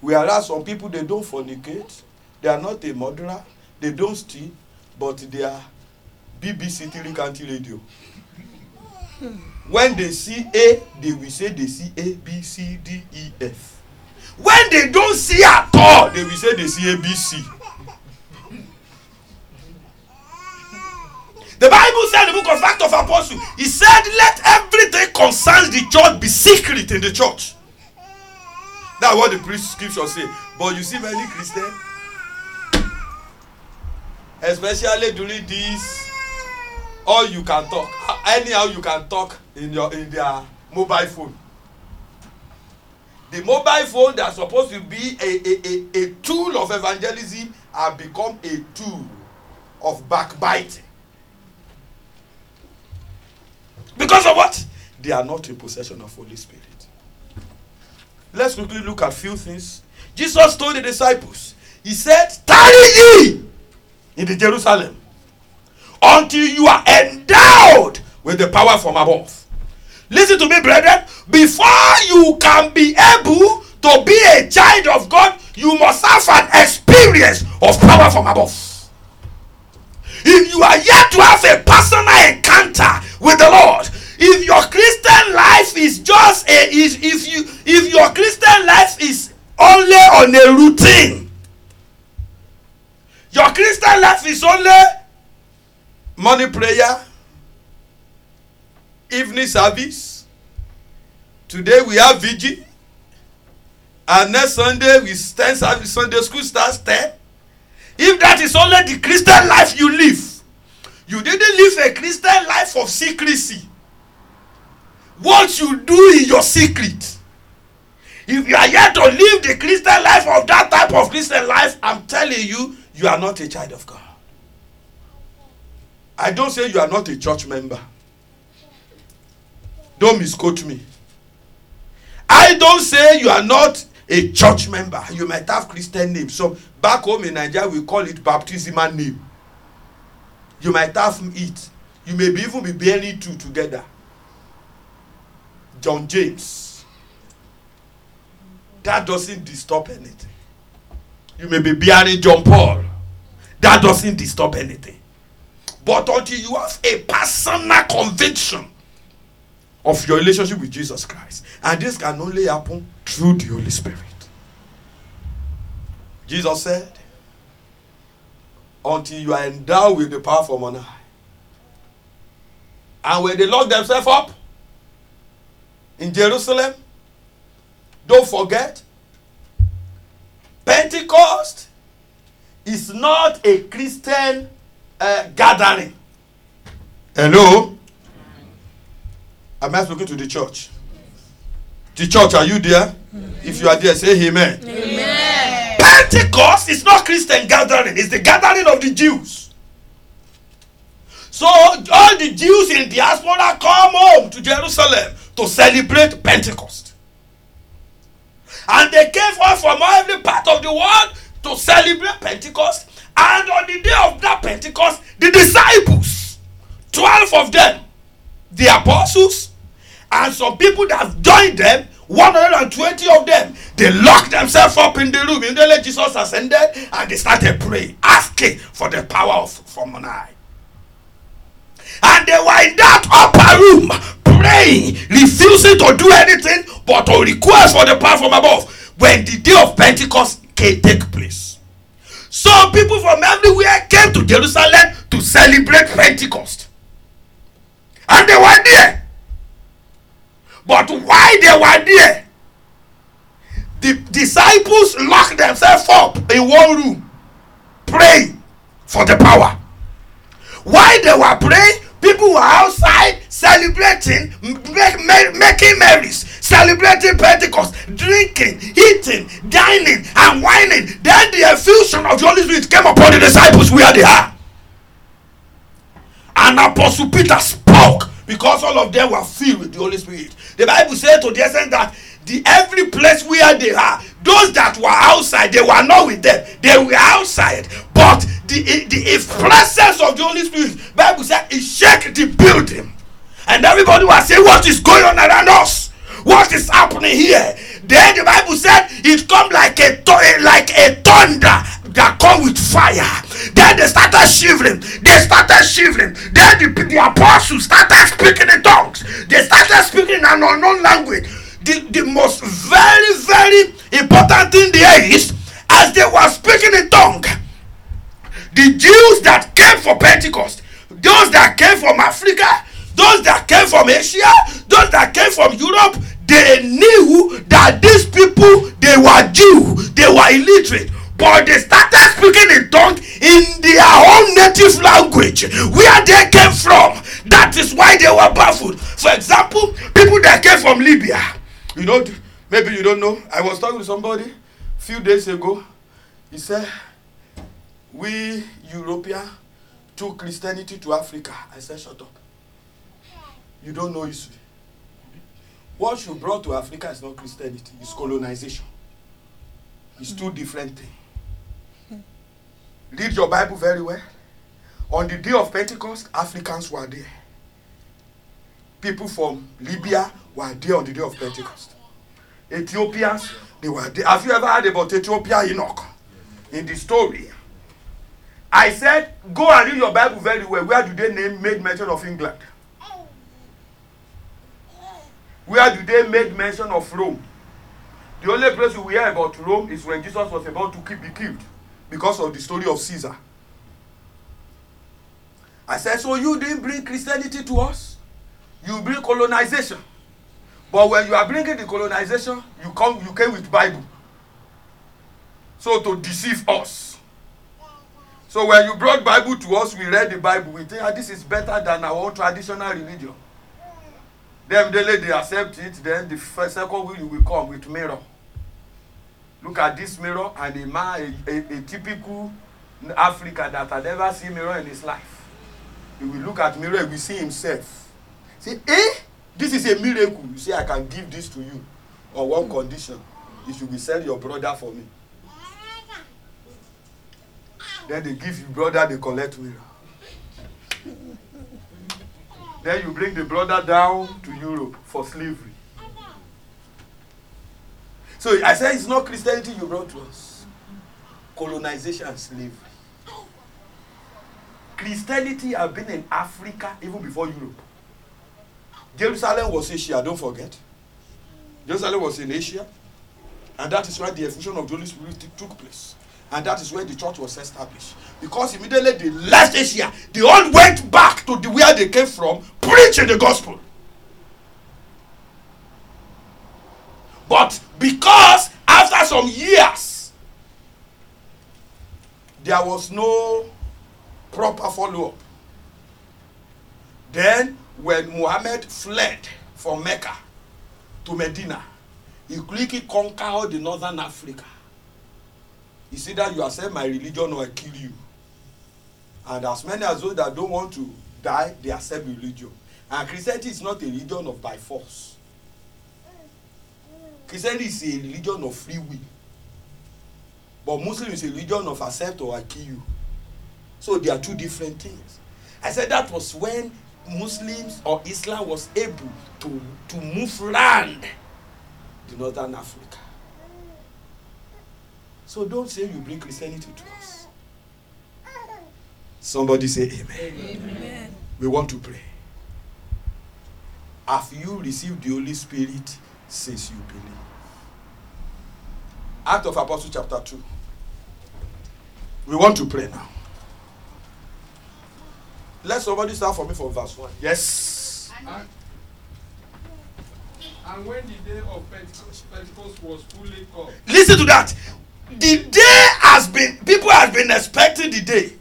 Whereas some people they don't fornicate, they are not a murderer, they don't steal, but they are BBC three county radio. When they see A, they will say they see A, B, C, D, E, F. When they don't see at all, they will say they see A, B, C. The Bible said in the book of Acts of Apostles, he said, Let everything concerns the church be secret in the church. That's what the scripture say. But you see many Christians, especially during this, all you can talk, anyhow you can talk in your in their mobile phone. The mobile phone that's supposed to be a, a, a, a tool of evangelism have become a tool of backbiting. Because of what? They are not in possession of Holy Spirit. Let's quickly look at few things. Jesus told the disciples, He said, Tarry ye in the Jerusalem until you are endowed with the power from above. Listen to me, brethren. Before you can be able to be a child of God, you must have an experience of power from above. If you are yet to have a personal encounter with the Lord, if your Christian life is just a is if you if your Christian life is only on a routine, your Christian life is only morning prayer, evening service. Today we have vigil, and next Sunday we stand service. Sunday school starts ten. If that is only the Christian life you live, you didn't live a Christian life of secrecy. What you do in your secret. If you are yet to live the Christian life of that type of Christian life, I'm telling you, you are not a child of God. I don't say you are not a church member. Don't misquote me. I don't say you are not a church member. You might have Christian name. So back home in Nigeria, we call it baptismal name. You might have it. You may be even be bearing two together. John James. That doesn't disturb anything. You may be bearing John Paul. That doesn't disturb anything. But until you have a personal conviction of your relationship with Jesus Christ, and this can only happen through the Holy Spirit. Jesus said, until you are endowed with the power from on high. And when they lock themselves up in Jerusalem, don't forget, Pentecost is not a Christian uh, gathering. Hello? Am I speaking to the church? The church, are you there? If you are there, say amen. Amen. Pentecost is not Christian gathering, it's the gathering of the Jews. So all the Jews in diaspora come home to Jerusalem to celebrate Pentecost. And they came from every part of the world to celebrate Pentecost. And on the day of that Pentecost, the disciples, 12 of them, the apostles, and some people that have joined them, 120 of them, they locked themselves up in the room. Immediately Jesus ascended and they started praying, asking for the power of from on high. And they were in that upper room praying, refusing to do anything but to request for the power from above. when the day of pentecost came take place. So people from everywhere came to jerusalem to celebrate pentecost. And they were there. But why they were there the disciples locked themselves up in one room praying for the power. While they were praying people were outside celebrating make, make, making merries celebrating pentecost drinking eating dining and whining. Then the effusion of the holy spirit came upon the disciples where they are. And apostle peter spoke because all of them were filled with the holy spirit. The bible said to the extent that the every place where they are those that were outside they were not with them. They were outside but the the presence of the holy spirit. Bible said it shake the building. And everybody was saying what is going on around us? What is happening here? Then the bible said it come like a th- like a thunder that come with fire. Then they started shivering. They started shivering. Then the, the apostles started speaking in tongues. They started speaking in an unknown language. The the most very very important thing there is as they were speaking in tongue the jews that came for pentecost those that came from africa those that came from asia those that came from europe they knew that these people they were jew they were illiterate but they started speaking in tongue in their own native language where they came from. That is why they were baffled. For example people that came from libya. You know maybe you don't know i was talking to somebody a few days ago. He said we european took christianity to africa. I said shut up. You don't know history. What you brought to africa is not christianity. It's colonization. It's two different things. Read your bible very well. On the day of pentecost africans were there. People from libya were there on the day of pentecost. Ethiopians they were there. Have you ever heard about ethiopia eunuch in the story i said go and read your bible very well. Where do they name made mention of england? Where do they make mention of rome? The only place we hear about rome is when jesus was about to be killed because of the story of caesar. I said so you didn't bring christianity to us? You bring colonization. But when you are bringing the colonization you come you came with bible. So to deceive us so when you brought bible to us we read the bible. We think ah this is better than our own traditional religion. Then dele dey accept it. Then the first second week you will come with mirror. Look at this mirror and a man a a, a typical african that had never seen mirror in his life. He will look at mirror he will see himself. Say eh? This is a miracle. You say i can give this to you on one condition. If you will sell your brother for me then they give you brother they collect mirror then you bring the brother down to europe for slavery. So i say it's not christianity you brought to us. Colonization and slavery. Christianity have been in africa even before europe. Jerusalem was asia don't forget. Jerusalem was in asia. And that is why the effusion of the holy spirit took place and that is where the church was established. Because immediately they left asia they all went back to the where they came from preaching the gospel. But because after some years there was no proper follow-up. Then when muhammad fled from mecca to medina he quickly conquered the northern africa it's either you accept my religion or i kill you. And as many as those that don't want to die they accept religion. And christianity is not a religion of by force. Christianity is a religion of free will. But muslim is a religion of accept or i kill you. So they are two different things. I said that was when muslims or islam was able to to move round the northern africa so don't say you bring christianity to us somebody say amen, Amen. we want to pray have you received the holy spirit since you believe Act of Apostle chapter 2. We want to pray now. Let somebody start for me from verse 1. Yes. And, and when the day of Pentecost, Pentecost was fully come, Listen to that. The day has been, people have been expecting the day.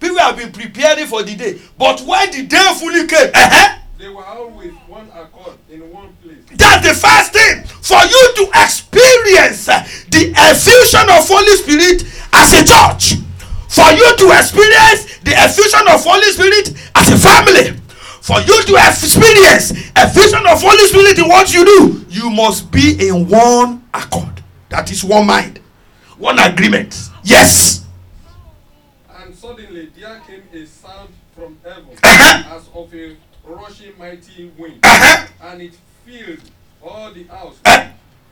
People have been preparing for the day. But when the day fully came, uh-huh, they were all with one accord in one place. that's the first thing. For you to experience uh, the effusion of Holy Spirit as a church. For you to experience the effusion of Holy Spirit as a family. For you to experience effusion of Holy Spirit in what you do, you must be in one accord. That is one mind, one agreement. Yes. And suddenly there came a sound from heaven Uh-huh. as of a rushing mighty wind, Uh-huh. and it filled all the house Uh.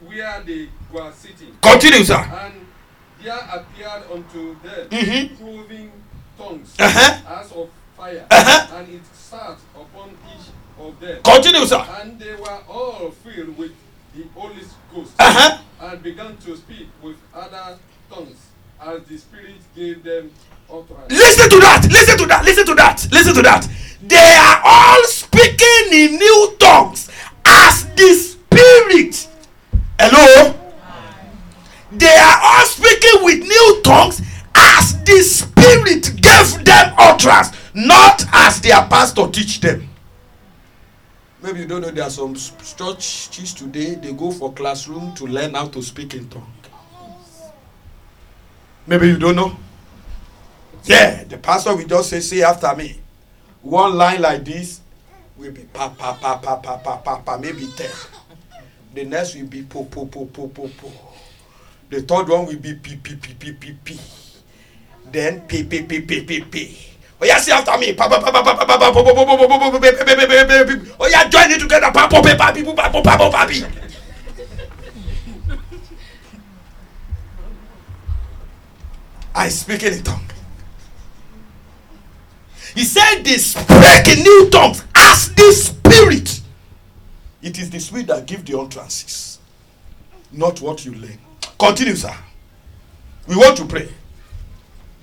where they were sitting. Continue, sir. And there appeared unto them Mhm. cloven tongues Uh-huh. as of fire, Uh-huh. and it sat upon each of them. Continue, sir. And they were all filled with the Holy Ghost Uh-huh. and began to speak with other tongues as the Spirit gave them utterance. Listen to that. Listen to that. Listen to that. Listen to that. They are all speaking in new tongues as the Spirit. Hello? They are all speaking with new tongues as the Spirit gave them utterance, not as their pastor teach them. Maybe you don't know there are some churches today, they go for classroom to learn how to speak in tongue. Maybe you don't know. Yeah, the pastor will just say, say after me. One line like this will be pa pa pa pa pa pa pa pa maybe ten. The next will be po po po po po po. The third one will be p p p p p p. Then p p p p p p. Oh oya see after me papa papa papa papa oya join it together papo papi papo papo papi. I speak in tongue. He said they speak in new tongues as the spirit. It is the spirit that gives the utterances, not what you learn. Continue, sir. We want to pray.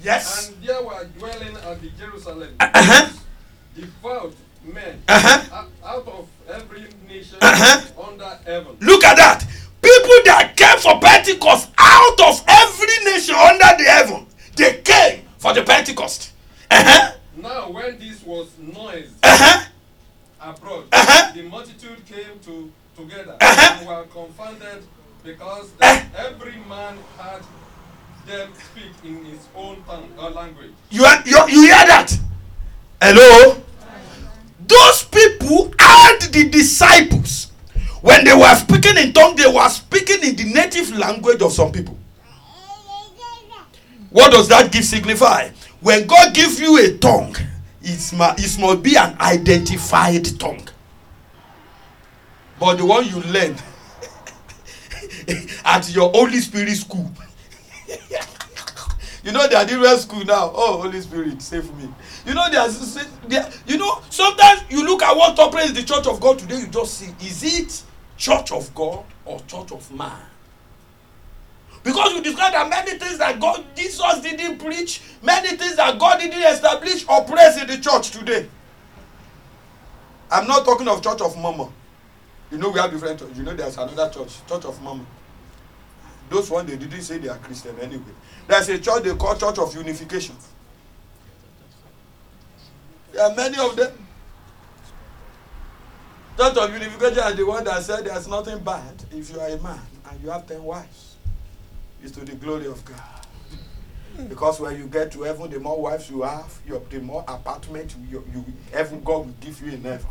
Yes. And there were dwelling at the Jerusalem Uh-huh. devout men Uh-huh. out of every nation Uh-huh. under heaven. Look at that. People that came for Pentecost out of every nation under the heaven, they came for the Pentecost. Uh-huh. Now, when this was noise Uh-huh. abroad, Uh-huh. the multitude came to together Uh-huh. and were confounded because Uh. that every man had them speak in his own or uh, language. You, are, you, you hear that? Hello? Those people had the disciples. When they were speaking in tongue, they were speaking in the native language of some people. What does that give signify? When God gives you a tongue, it must, it must be an identified tongue. But the one you learn at your Holy Spirit school. You know they are different school now. Oh, Holy Spirit, save me. You know they are, they are- you know sometimes you look at what operates the church of God today, you just see is it church of God or church of man? Because you discover that many things that God Jesus didn't preach, many things that God didn't establish operates in the church today. I'm not talking of church of mama. You know we have different church. You know there's another church, church of mama. Those one they didn't say they are Christian anyway. There's a church they call Church of Unification. There are many of them. Church of Unification is the one that said there's nothing bad if you are a man and you have ten wives. It's to the glory of God. Because when you get to heaven, the more wives you have, your, the more apartment you, you heaven God will give you in heaven.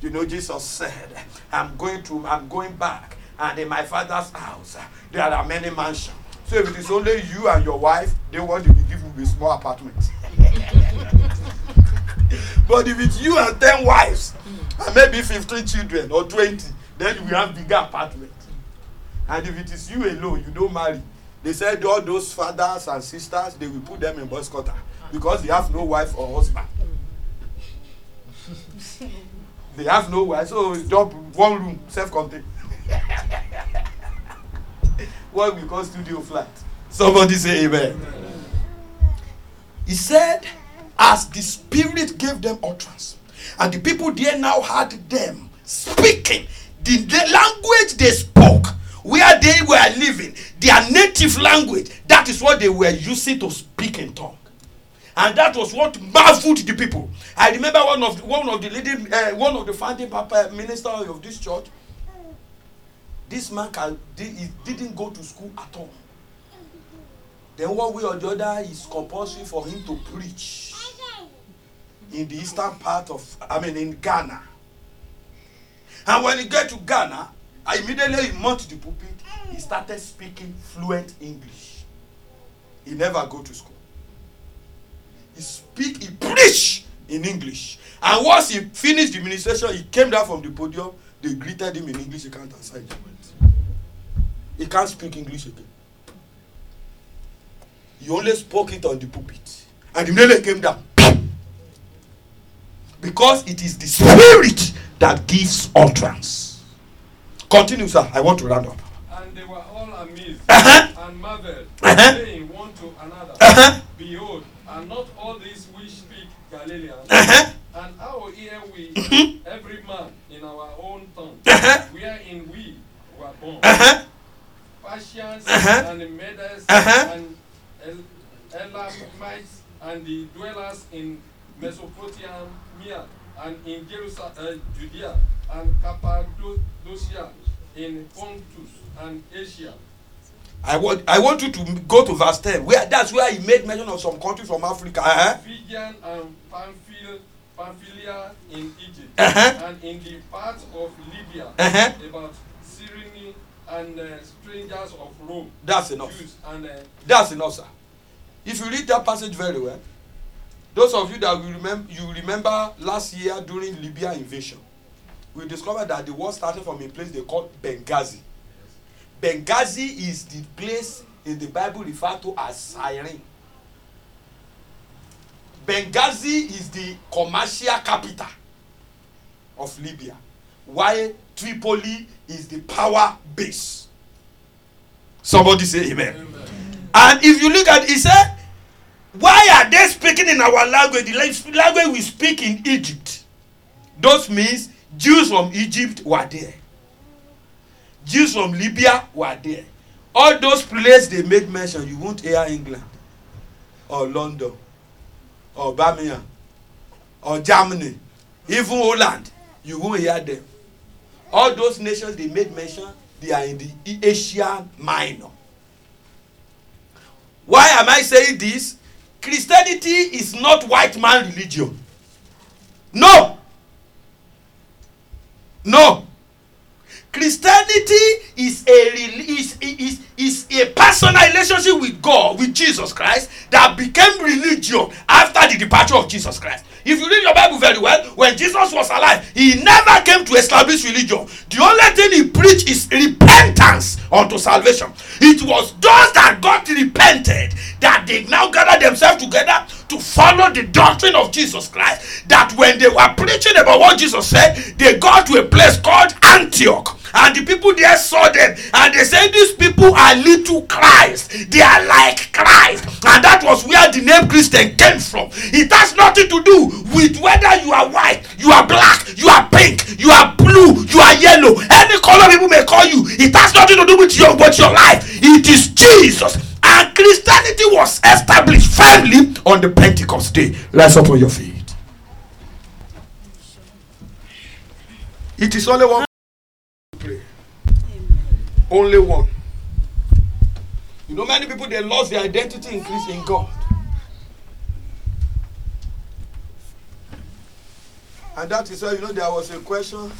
You know, Jesus said, I'm going to, I'm going back, and in my father's house uh, there are many mansions. So if it is only you and your wife, they want to be given a small apartment. but if it's you and ten wives, hmm. and maybe fifteen children or twenty, then you will have bigger apartment. And if it is you alone, you don't marry. They said all those fathers and sisters, they will put them in boys' quarter because they have no wife or husband. they have no wife, so just one room, self-contained. What we call studio flat. Somebody say amen. He said, as the Spirit gave them utterance, and the people there now had them speaking the, the language they spoke, where they were living, their native language, that is what they were using to speak in tongue. And that was what marveled the people. I remember one of one of the leading, uh, one of the founding papa minister of this church. This man can, he didn't go to school at all. Then one way or the other, it's compulsory for him to preach in the eastern part of, I mean, in Ghana. And when he get to Ghana, immediately he mounted the pulpit. He started speaking fluent English. He never go to school. He speak, he preach in English. And once he finished the ministration, he came down from the podium. They greeted him in English. He can't answer it. He can't speak English again. He only spoke it on the pulpit. And immediately came down. Because it is the spirit that gives utterance. Continue, sir. I want to round up. And they were all amazed Uh-huh. and marveled, Uh-huh. saying one to another, Uh-huh. Behold, are not all these which speak Galileans? Uh-huh. And how hear we every man in our own tongue, Uh-huh. wherein we were born? Uh-huh. Persians Uh-huh. and the Medes Uh-huh. and El- Elamites and the dwellers in Mesopotamia and in Jerusalem, uh, Judea and Cappadocia, in Pontus and Asia. I want I want you to go to verse 10. Where that's where he made mention of some countries from Africa. Uh-huh. Phrygian and Pamphil, Pamphylia in Egypt, Uh-huh. and in the part of Libya, Uh-huh. about Cyrene and uh, strangers of Rome, That's enough. Jews and uh, That's enough, sir. If you read that passage very well, those of you that will remember you remember last year during Libya invasion, we discovered that the war started from a place they called Benghazi. Benghazi is the place in the Bible referred to as Cyrene. Benghazi is the commercial capital of Libya, while Tripoli is the power base. Somebody say amen. And if you look at it, he said, Why are they speaking in our language? The language we speak in Egypt. Those means Jews from Egypt were there. Jews from Libya were there. All those places they made mention, you won't hear England or London or Birmingham or Germany, even Holland, you won't hear them. All those nations they made mention, they are in the Asia Minor. Why am I saying this? Christianity is not white man religion. No. No. Christianity is a is, is, is a personal relationship with God, with Jesus Christ, that became religion after the departure of Jesus Christ. If you read your Bible very well, when Jesus was alive, he never came to establish religion. The only thing he preached is repentance unto salvation. It was those that got repented that they now gathered themselves together to follow the doctrine of Jesus Christ. That when they were preaching about what Jesus said, they got to a place called Antioch. And the people there saw them and they said, These people are little Christ. They are like Christ. And that was where the name Christian came from. It has nothing to do with whether you are white, you are black, you are pink, you are blue, you are yellow. Any color people may call you. It has nothing to do with your, with your life. It is Jesus. And Christianity was established firmly on the Pentecost day. Up on your feet. It is only one. Only one. You know, many people they lost their identity in Christ in God. And that is why you know there was a question.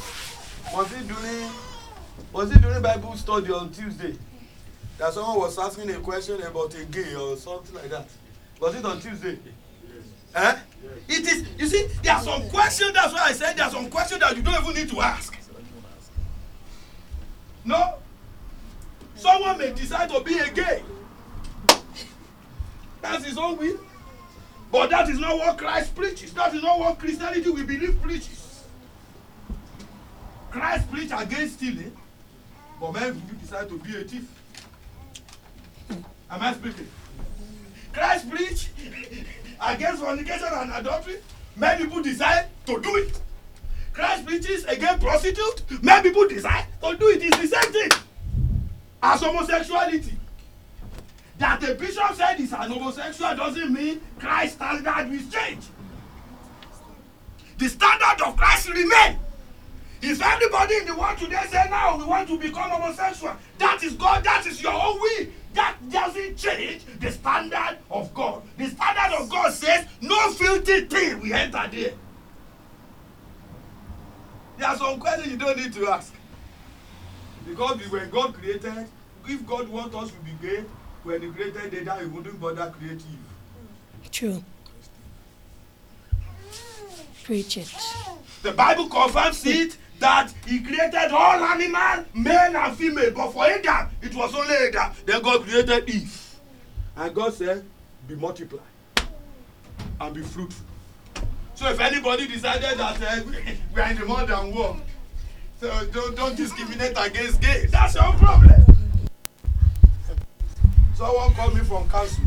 Was it during was it during Bible study on Tuesday? That someone was asking a question about a gay or something like that. Was it on Tuesday? Eh? It is, you see, there are some questions, that's why I said there are some questions that you don't even need to ask. No? Someone may decide to be a gay. That's his own will. But that is not what Christ preaches. That is not what Christianity we believe preaches. Christ preached against stealing, but many people decide to be a thief. Am I speaking? Christ preached against fornication and adultery. Many people decide to do it. Christ preaches against prostitute. Many people decide to do it. It's the same thing as homosexuality. That the bishop said is an homosexual doesn't mean Christ's standard will change. The standard of Christ remain. If everybody in the world today say now we want to become homosexual, that is God, that is your own will. That doesn't change the standard of God. The standard of God says no filthy thing will enter there. There are some questions you don't need to ask. Because when God created, if God wants us to be gay, when He created Adam, He wouldn't bother creating you. True. Preach it. The Bible confirms it that He created all animals, male and female. But for Adam, it was only Adam. Then God created Eve. And God said, Be multiply and be fruitful. So if anybody decided that uh, we are in the modern world, so don't, don't discriminate against gay. That's your problem. Someone called me from council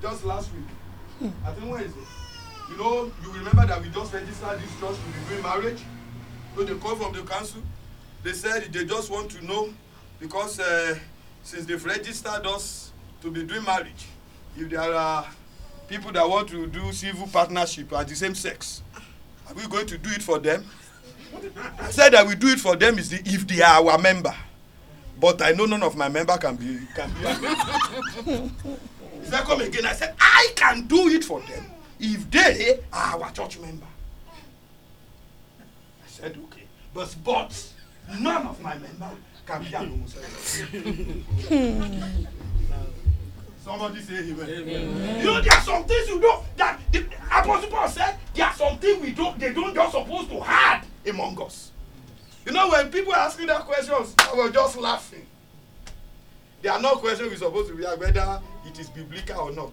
just last week. I think Wednesday. You know, you remember that we just registered this church to be doing marriage. So they called from the council. They said they just want to know because uh, since they've registered us to be doing marriage, if there are people that want to do civil partnership at the same sex, are we going to do it for them? I said that we do it for them is the, if they are our member. But I know none of my member can be can be. He said, come again. I said, I can do it for them if they are our church member. I said, okay. But but none of my member can be an homosexual. Somebody say amen. amen. You know, there are some things you don't that the Apostle Paul said there are some things we don't they don't just supposed to hide among us. You know, when people are asking that questions, I was just laughing. There are no questions we're supposed to be whether it is biblical or not.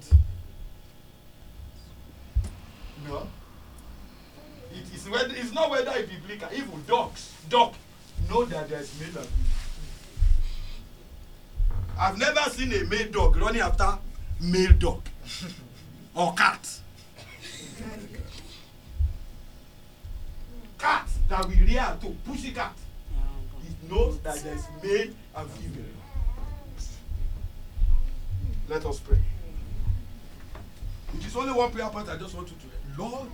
No. It is whether it's not whether it's biblical. Even dogs, dog, know that there's male and female. I've never seen a male dog running after male dog or cat. Cat that we rear to pussy cat. It knows that there's male and female. Let us pray. It is only one prayer point I just want you to Lord,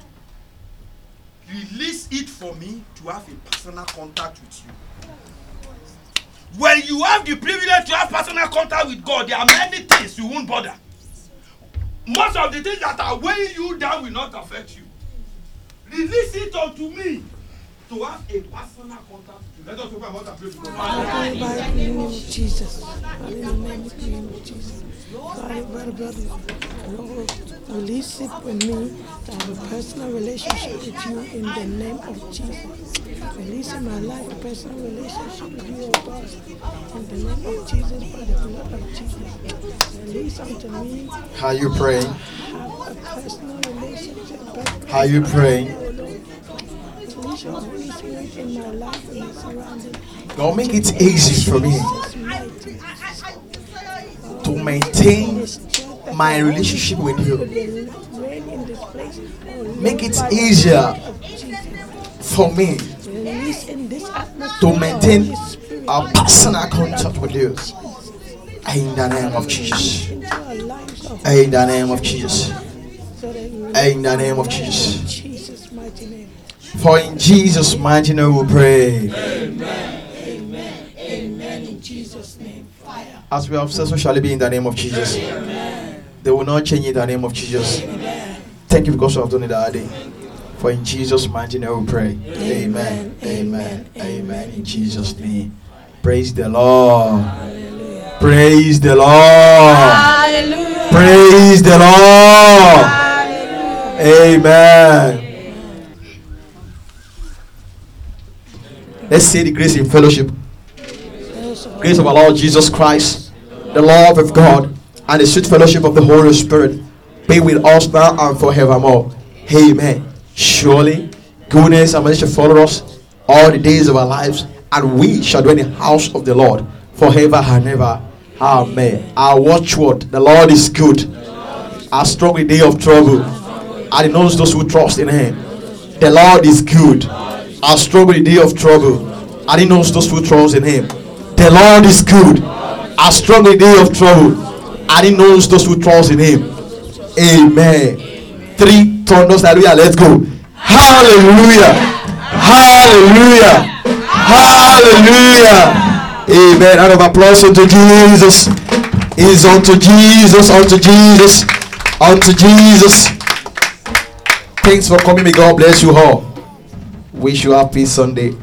release it for me to have a personal contact with you. When you have the privilege to have personal contact with God, there are many things you won't bother. Most of the things that are weighing you down will not affect you. Release it unto me to have a personal contact. Let us open our mouth and pray to God. Father, in the name of Jesus. Father, in the name of Jesus. Father, brother, brother, Lord, release it with me to have a personal relationship with you in the name of Jesus. Release in my life a personal relationship with you, O God. In the name of Jesus, by the blood of Jesus. Release unto me How you praying? have a personal relationship. How you praying? In my life make it easy for me to maintain my relationship with you. Make it easier for me to maintain a personal contact with you. In the name of Jesus. In the name of Jesus. In the name of Jesus. For in Jesus' mighty name we pray. Amen. Amen. Amen. In Jesus' name. Fire. As we have said, so shall it be in the name of Jesus. Amen. They will not change in the name of Jesus. Thank you because you have done it already. For in Jesus' mighty name we pray. Amen. Amen. Amen. In Jesus' name. Praise the Lord. Praise the Lord. Hallelujah. Praise the Lord. Amen. Let's say the grace in fellowship. Grace of our Lord Jesus Christ, the love of God, and the sweet fellowship of the Holy Spirit be with us now and forevermore. Amen. Surely, goodness and mercy shall follow us all the days of our lives, and we shall dwell in the house of the Lord forever and ever. Amen. Our watchword, the Lord is good. Our strong day of trouble. And he knows those who trust in him. The Lord is good. Our strong in the day of trouble. I And he knows those who trust in him. The Lord is good. Our strong in the day of trouble. I And he knows those who trust in him. Amen. Three thunders. Hallelujah. Let's go. Hallelujah. Hallelujah. Hallelujah. Amen. Out of applause unto Jesus. Is unto Jesus, unto Jesus, unto Jesus. Thanks for coming. May God bless you all. Wish you a happy Sunday.